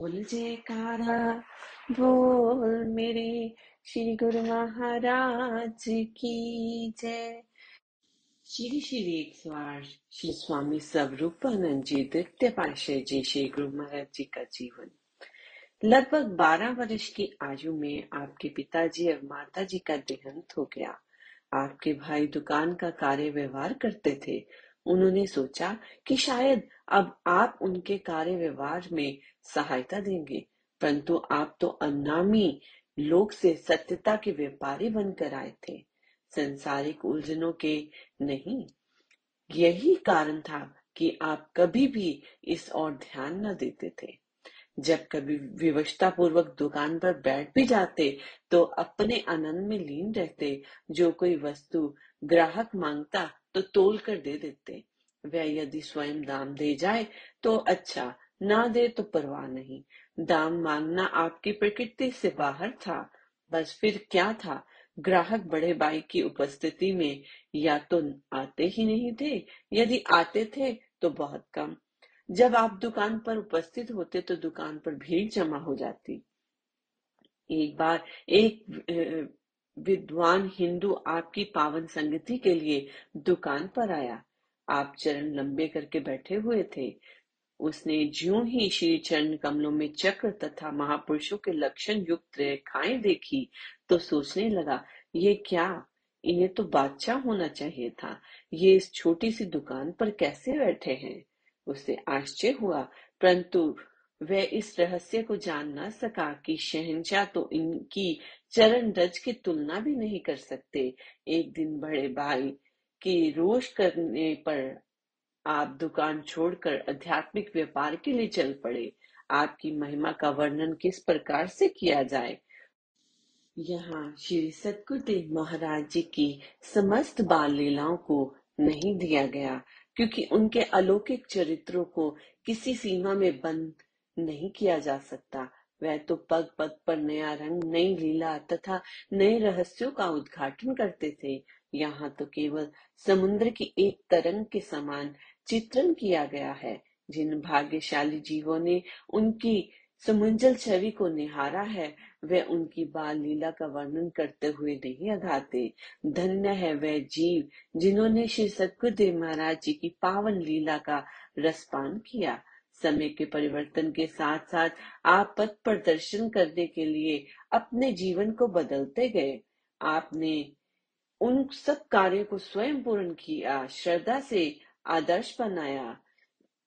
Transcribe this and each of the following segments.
बोल जयकारा, बोल मेरे श्री गुरु महाराज की जय। श्री श्री एक सौ आठ श्री स्वामी स्वरूपानंद जी द्वितीय पाशाह जी, श्री गुरु महाराज जी का जीवन। लगभग बारह वर्ष की आयु में आपके पिताजी और माता जी का देहांत हो गया। आपके भाई दुकान का कार्य व्यवहार करते थे उन्होंने सोचा कि शायद अब आप उनके कार्य व्यवहार में सहायता देंगे, परंतु आप तो अनामी लोग से सत्यता के व्यापारी बनकर आए थे। संसारिक उलझनों के नहीं, यही कारण था कि आप कभी भी इस ओर ध्यान न देते थे। जब कभी विवशता पूर्वक दुकान पर बैठ भी जाते तो अपने आनंद में लीन रहते। जो कोई वस्तु ग्राहक माँगता तो तोल कर दे देते। वह यदि स्वयं दाम दे जाए तो अच्छा ना दे तो परवाह नहीं। दाम मांगना आपकी प्रकृति से बाहर था। बस फिर क्या था? ग्राहक बड़े भाई की उपस्थिति में या तो आते ही नहीं थे, यदि आते थे तो बहुत कम। जब आप दुकान पर उपस्थित होते तो दुकान पर भीड़ जमा हो जाती। एक बार एक विद्वान हिंदू आपकी पावन संगति के लिए दुकान पर आया। आप चरण लंबे करके बैठे हुए थे। उसने ज्यों ही श्री चरण कमलों में चक्र तथा महापुरुषों के लक्षण युक्त रेखाएँ देखी तो सोचने लगा, ये क्या? इन्हें तो बादशाह होना चाहिए था। ये इस छोटी सी दुकान पर कैसे बैठे हैं? उसे आश्चर्य हुआ, परंतु वह इस रहस्य को जान न सका कि शहनशाह तो इनकी चरण रज की तुलना भी नहीं कर सकते। एक दिन बड़े भाई के रोष करने पर आप दुकान छोड़कर आध्यात्मिक व्यापार के लिए चल पड़े। आपकी महिमा का वर्णन किस प्रकार से किया जाए? यहाँ श्री सतगुरुदेव महाराज जी की समस्त बाल लीलाओं को नहीं दिया गया। क्योंकि उनके अलौकिक चरित्रों को किसी सीमा में बंद नहीं किया जा सकता। वह तो पग पग पर नया रंग, नई लीला तथा नए रहस्यों का उद्घाटन करते थे। यहाँ तो केवल समुद्र की एक तरंग के समान चित्रण किया गया है। जिन भाग्यशाली जीवों ने उनकी सुमंजल छवि को निहारा है वे उनकी बाल लीला का वर्णन करते हुए नहीं अघाते धन्य है वह जीव जिन्होंने श्री सतगुरुदेव महाराज जी की पावन लीला का रसपान किया। समय के परिवर्तन के साथ साथ आप पथ प्रदर्शन करने के लिए अपने जीवन को बदलते गए। आपने उन सब कार्यों को स्वयं पूर्ण किया, श्रद्धा से आदर्श बनाया।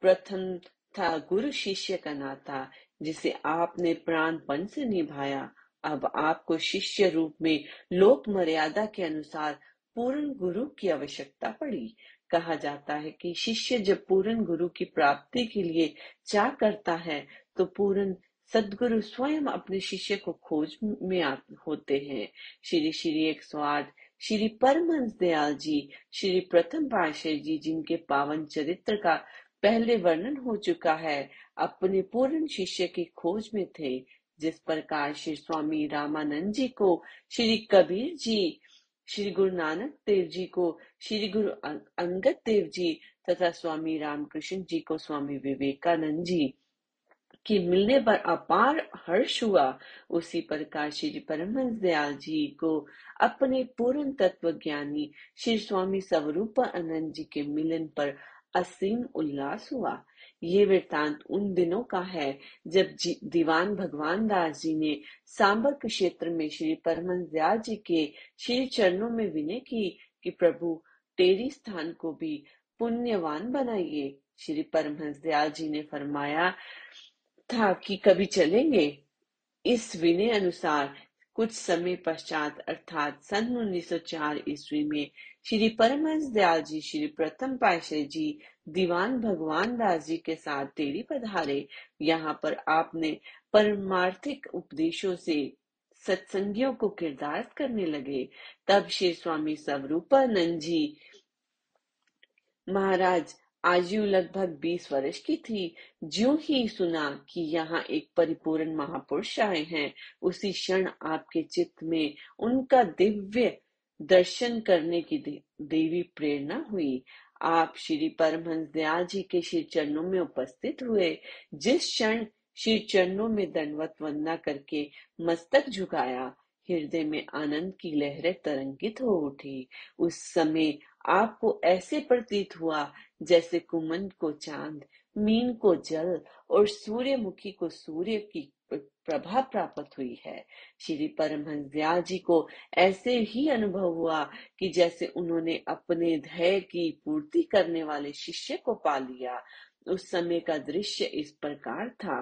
प्रथम था गुरु शिष्य का नाता जिसे आपने प्राणपन से निभाया। अब आपको शिष्य रूप में लोक मर्यादा के अनुसार पूर्ण गुरु की आवश्यकता पड़ी। कहा जाता है कि शिष्य जब पूर्ण गुरु की प्राप्ति के लिए चाह करता है तो पूर्ण सदगुरु स्वयं अपने शिष्य को खोज में होते हैं। श्री श्री एक सौ आठ, श्री परमहंस दयाल जी, श्री प्रथम पाशाह जी, जिनके पावन चरित्र का पहले वर्णन हो चुका है अपने पूर्ण शिष्य की खोज में थे, जिस प्रकार श्री स्वामी रामानंद जी को श्री कबीर जी, श्री गुरु नानक देव जी को श्री गुरु अंगद देव जी तथा स्वामी रामकृष्ण जी को स्वामी विवेकानंद जी की मिलने पर अपार हर्ष हुआ। उसी प्रकार श्री परमहंस दयाल जी को अपने पूर्ण तत्व ज्ञानी श्री स्वामी स्वरूप आनंद जी के मिलन पर असीम उल्लास हुआ। ये वृतांत उन दिनों का है जब दीवान भगवान दास जी ने सांबर क्षेत्र में श्री परमहंस दयाल जी के श्री चरणों में विनय की कि प्रभु, तेरी स्थान को भी पुण्यवान बनाइए। श्री परमहंस दयाल जी ने फरमाया था कि कभी चलेंगे? इस विनय अनुसार कुछ समय पश्चात, अर्थात सन 1904 ईस्वी में, श्री परमहंस दयाल जी, श्री प्रथम पाशाह जी, दीवान भगवान दास जी के साथ टेरी पधारे। यहाँ पर आपने परमार्थिक उपदेशों से सत्संगियों को किरदार करने लगे। तब श्री स्वामी स्वरूपानंद जी महाराज आयु लगभग बीस वर्ष की थी। ज्यो ही सुना कि यहाँ एक परिपूर्ण महापुरुष आए हैं, उसी क्षण आपके चित्त में उनका दिव्य दर्शन करने की देवी प्रेरणा हुई। आप श्री परमहंस दयाल जी के श्री चरणों में उपस्थित हुए, जिस क्षण श्री चरणों में दंडवत वंदना करके मस्तक झुकाया, हृदय में आनंद की लहरें तरंगित हो उठी। उस समय आपको ऐसे प्रतीत हुआ जैसे कुमन को चाँद, मीन को जल और सूर्यमुखी को सूर्य की प्रभा प्राप्त हुई है। श्री परमहंस दयाल जी को ऐसे ही अनुभव हुआ कि जैसे उन्होंने अपने धैर्य की पूर्ति करने वाले शिष्य को पा लिया, उस समय का दृश्य इस प्रकार था।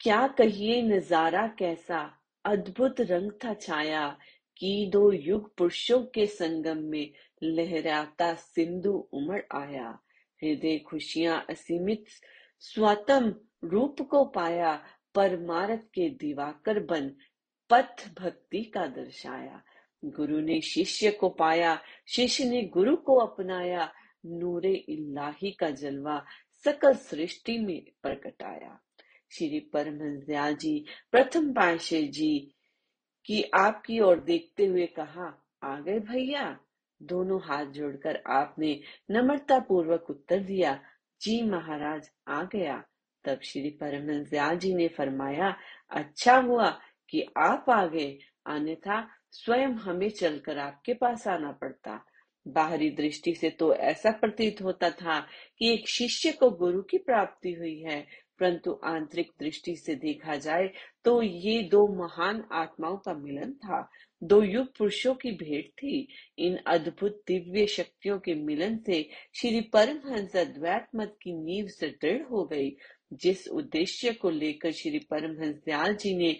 क्या कहिए नज़ारा कैसा अद्भुत रंग था छाया, कि दो युग पुरुषों के संगम में लहराता सिंधु उमड़ आया। हृदय खुशियाँ असीमित, स्वतम रूप को पाया। परमारथ के दिवाकर बन पथ भक्ति का दर्शाया। गुरु ने शिष्य को पाया, शिष्य ने गुरु को अपनाया। नूरे इलाही का जलवा सकल सृष्टि में प्रकटाया। श्री परमहंस दयाल जी, प्रथम पाशे जी की आपकी ओर देखते हुए कहा, आ गए भैया दोनों हाथ जोड़कर आपने नम्रता पूर्वक उत्तर दिया, जी महाराज, आ गया। तब श्री दयाल जी ने फरमाया अच्छा हुआ कि आप आ गए, अन्यथा स्वयं हमें चलकर आपके पास आना पड़ता। बाहरी दृष्टि से तो ऐसा प्रतीत होता था कि एक शिष्य को गुरु की प्राप्ति हुई है परंतु आंतरिक दृष्टि से देखा जाए तो ये दो महान आत्माओं का मिलन था। दो युग पुरुषों की भेंट थी। इन अद्भुत दिव्य शक्तियों के मिलन से श्री परमहंस अद्वैत मत की नींव सुदृढ़ हो गई। जिस उद्देश्य को लेकर श्री परमहंस दयाल जी ने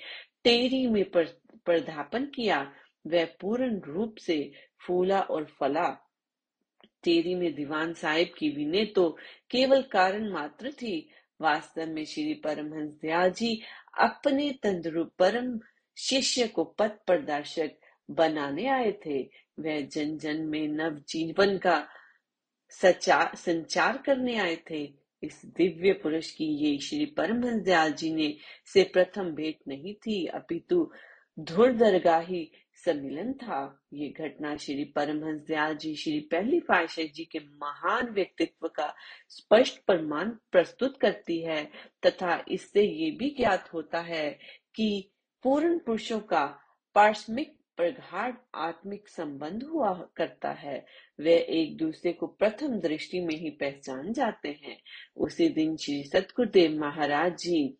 टेरी में प्रधापन किया, वह पूर्ण रूप से फूला और फला। टेरी में दीवान साहिब की विनय तो केवल कारण मात्र थी वास्तव में श्री परमहंस दयाल जी अपने तंदुरु परम शिष्य को पथ प्रदर्शक बनाने आए थे। वह जन जन में नव जीवन का संचार करने आए थे। इस दिव्य पुरुष की ये श्री परमहंस दयाल जी ने से प्रथम भेंट नहीं थी, अपितु धुर दरगाही सम्मिलन था। ये घटना श्री परमहंस दयाल जी, श्री पहली पाशाह जी के महान व्यक्तित्व का स्पष्ट प्रमाण प्रस्तुत करती है तथा इससे ये भी ज्ञात होता है कि पूर्ण पुरुषों का पार्श्विक प्रगाढ़ आत्मिक संबंध हुआ करता है। वे एक दूसरे को प्रथम दृष्टि में ही पहचान जाते हैं। उसी दिन श्री सतगुरुदेव महाराज जी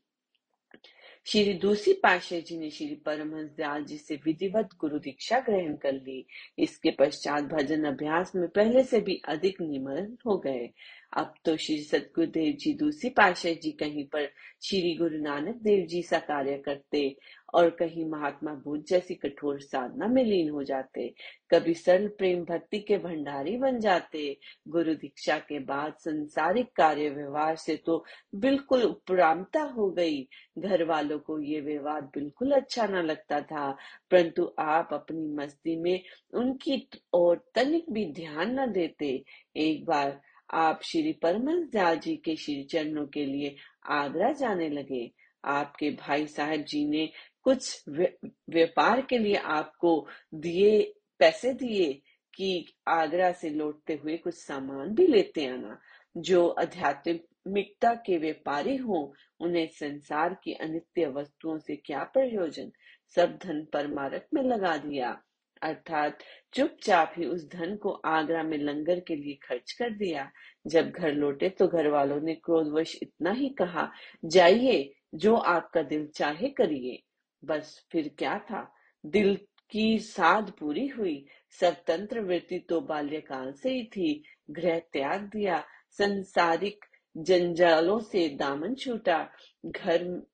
श्री दूसरी पाशा जी ने श्री परमहंस दयाल जी से विधिवत गुरु दीक्षा ग्रहण कर ली। इसके पश्चात भजन अभ्यास में पहले से भी अधिक निमग्न हो गए। अब तो श्री सतगुरुदेव जी दूसरी पाशा जी कहीं पर श्री गुरु नानक देव जी सा कार्य करते और कहीं महात्मा बुद्ध जैसी कठोर साधना में लीन हो जाते। कभी सरल प्रेम भक्ति के भंडारी बन जाते। गुरु दीक्षा के बाद संसारिक कार्य व्यवहार से तो बिल्कुल उपरामता हो गई। घर वालों को ये व्यवहार बिल्कुल अच्छा न लगता था। परंतु आप अपनी मस्ती में उनकी और तनिक भी ध्यान न देते। एक बार आप श्री परमहंस दयाल जी के श्री चरणों के लिए आगरा जाने लगे। आपके भाई साहब जी ने कुछ व्यापार के लिए आपको दिए, पैसे दिए कि आगरा से लौटते हुए कुछ सामान भी लेते आना, जो आध्यात्मिकता के व्यापारी हों, उन्हें संसार की अनित्य वस्तुओं से क्या प्रयोजन? सब धन परमारथ में लगा दिया। अर्थात चुपचाप ही उस धन को आगरा में लंगर के लिए खर्च कर दिया। जब घर लौटे तो घर वालों ने क्रोधवश इतना ही कहा, जाइए, जो आपका दिल चाहे करिए। बस फिर क्या था? दिल की साध पूरी हुई। स्वतंत्र वृत्ति तो बाल्यकाल से ही थी। गृह त्याग दिया। संसारिक जंजालों से दामन छूटा। घर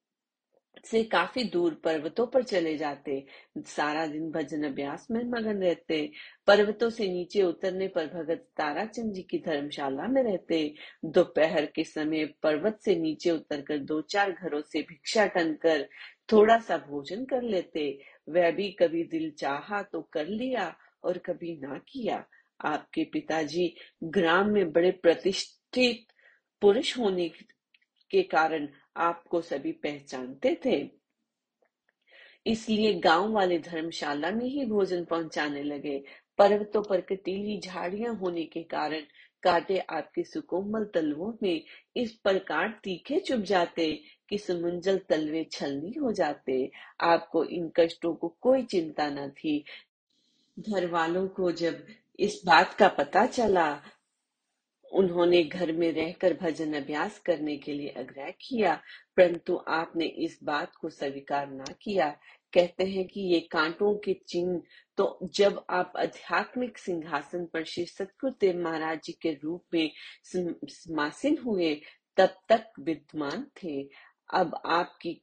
से काफ़ी दूर पर्वतों पर चले जाते। सारा दिन भजन अभ्यास में मगन रहते। पर्वतों से नीचे उतरने पर भगत ताराचंद जी की धर्मशाला में रहते। दोपहर के समय पर्वत से नीचे उतरकर दो चार घरों से भिक्षा टन कर थोड़ा सा भोजन कर लेते। वह भी कभी दिल चाहा तो कर लिया और कभी ना किया। आपके पिताजी ग्राम में बड़े प्रतिष्ठित पुरुष होने के कारण आपको सभी पहचानते थे। इसलिए गाँव वाले धर्मशाला में ही भोजन पहुँचाने लगे। पर्वतों पर कटीली झाड़ियाँ होने के कारण काटे आपके सुकोमल तलवों में इस प्रकार तीखे चुभ जाते। कि सुमंजल तलवे छलनी हो जाते। आपको इन कष्टों को कोई चिंता न थी। घर वालों को जब इस बात का पता चला, उन्होंने घर में रहकर भजन अभ्यास करने के लिए आग्रह किया, परंतु आपने इस बात को स्वीकार न किया। कहते हैं कि ये कांटों के चिन्ह तो जब आप आध्यात्मिक सिंहासन पर श्री सतगुरु देव महाराज जी के रूप में समासीन हुए, तब तक विद्यमान थे। अब आपकी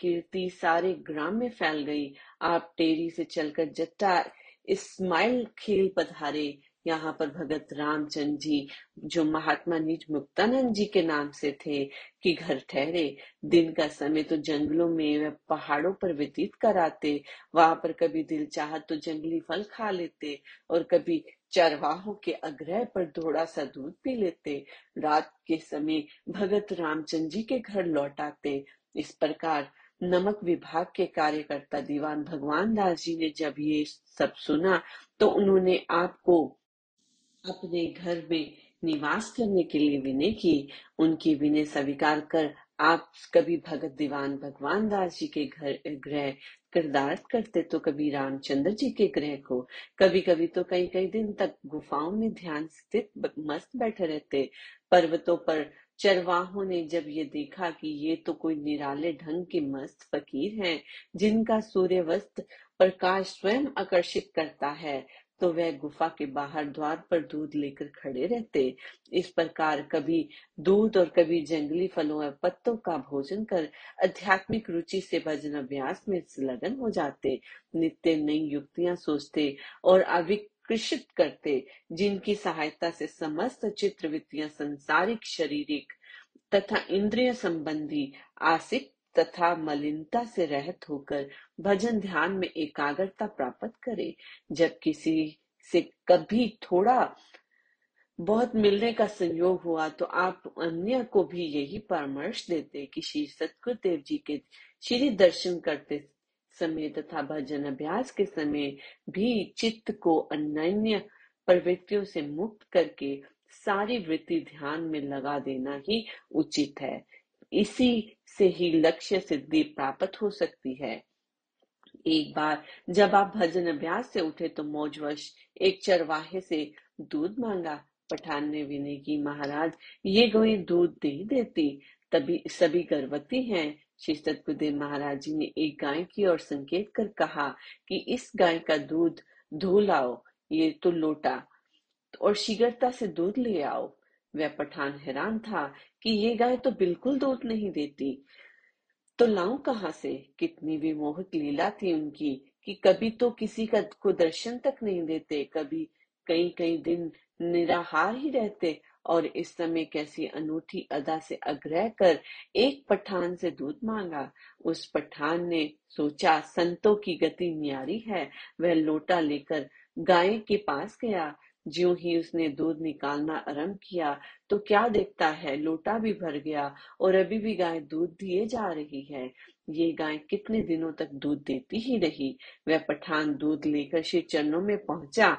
कीर्ति सारे ग्राम में फैल गई। आप टेरी से चलकर जट्टा, इस्माइल खेल पधारे। यहाँ पर भगत रामचंद जी, जो महात्मा निज मुक्तानंद जी के नाम से थे, कि घर ठहरे। दिन का समय तो जंगलों में व पहाड़ों पर व्यतीत कराते। वहाँ पर कभी दिल चाह तो जंगली फल खा लेते और कभी चरवाहों के आग्रह पर थोड़ा सा दूध पी लेते। रात के समय भगत रामचंद जी के घर लौट आते इस प्रकार नमक विभाग के कार्यकर्ता दीवान भगवान दास जी ने जब ये सब सुना तो उन्होंने आपको अपने घर में निवास करने के लिए विनय की, उनकी विनय स्वीकार कर आप कभी भगत दीवान भगवान दास जी के घर, ग्रह किरदार करते तो कभी रामचंद्र जी के ग्रह को। कभी कभी तो कई कई दिन तक गुफाओं में ध्यान स्थित मस्त बैठे रहते। पर्वतों पर चरवाहों ने जब ये देखा कि ये तो कोई निराले ढंग के मस्त फकीर हैं, जिनका सूर्य वस्त्र प्रकाश स्वयं आकर्षित करता है तो वह गुफा के बाहर द्वार पर दूध लेकर खड़े रहते। इस प्रकार कभी दूध और कभी जंगली फलों और पत्तों का भोजन कर आध्यात्मिक रुचि से भजन अभ्यास में लगन हो जाते। नित्य नई युक्तियाँ सोचते और अविकृषित करते, जिनकी सहायता से समस्त चित्रवृत्तियाँ संसारिक, शारीरिक तथा इंद्रिय संबंधी आसिक तथा मलिनता से रहत होकर भजन ध्यान में एकाग्रता प्राप्त करे, जब किसी से कभी थोड़ा बहुत मिलने का संयोग हुआ तो आप अन्य को भी यही परामर्श देते कि श्री सतगुरु देव जी के श्री दर्शन करते समय तथा भजन अभ्यास के समय भी चित्त को अन्य प्रवृत्तियों से मुक्त करके सारी वृत्ति ध्यान में लगा देना ही उचित है। इसी से ही लक्ष्य सिद्धि प्राप्त हो सकती है। एक बार जब आप भजन अभ्यास से उठे तो मौजवश एक चरवाहे से दूध मांगा। पठान ने विनय की, महाराज, ये गोई दूध दे देती। तभी सभी गर्भवती हैं। श्री सतगुरुदेव महाराज जी ने एक गाय की ओर संकेत कर कहा कि इस गाय का दूध धो लाओ, ये तो लोटा, और शीघ्रता से दूध ले आओ। वह पठान हैरान था कि ये गाय तो बिल्कुल दूध नहीं देती। तो लाऊं कहा से? कितनी भी मोहक लीला थी उनकी कि कभी तो किसी का को दर्शन तक नहीं देते, कभी कई कई दिन निराहार ही रहते और इस समय कैसी अनूठी अदा से आग्रह कर एक पठान से दूध मांगा। उस पठान ने सोचा, संतों की गति न्यारी है। वह लोटा लेकर गाय के पास गया। ज्यों ही उसने दूध निकालना आरंभ किया तो क्या देखता है, लोटा भी भर गया और अभी भी गाय दूध दिए जा रही है। ये गाय कितने दिनों तक दूध देती ही रही? वह पठान दूध लेकर श्री चरणों में पहुँचा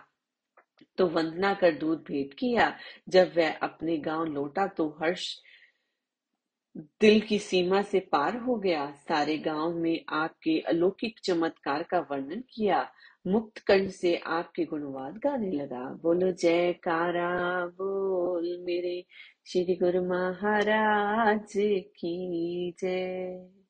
तो वंदना कर दूध भेंट किया। जब वह अपने गाँव लौटा तो हर्ष दिल की सीमा से पार हो गया। सारे गाँव में आपके अलौकिक चमत्कार का वर्णन किया। मुक्त कंठ से आपके गुणवाद गाने लगा। बोलो जय कारा बोल मेरे श्री गुरु महाराज की जय।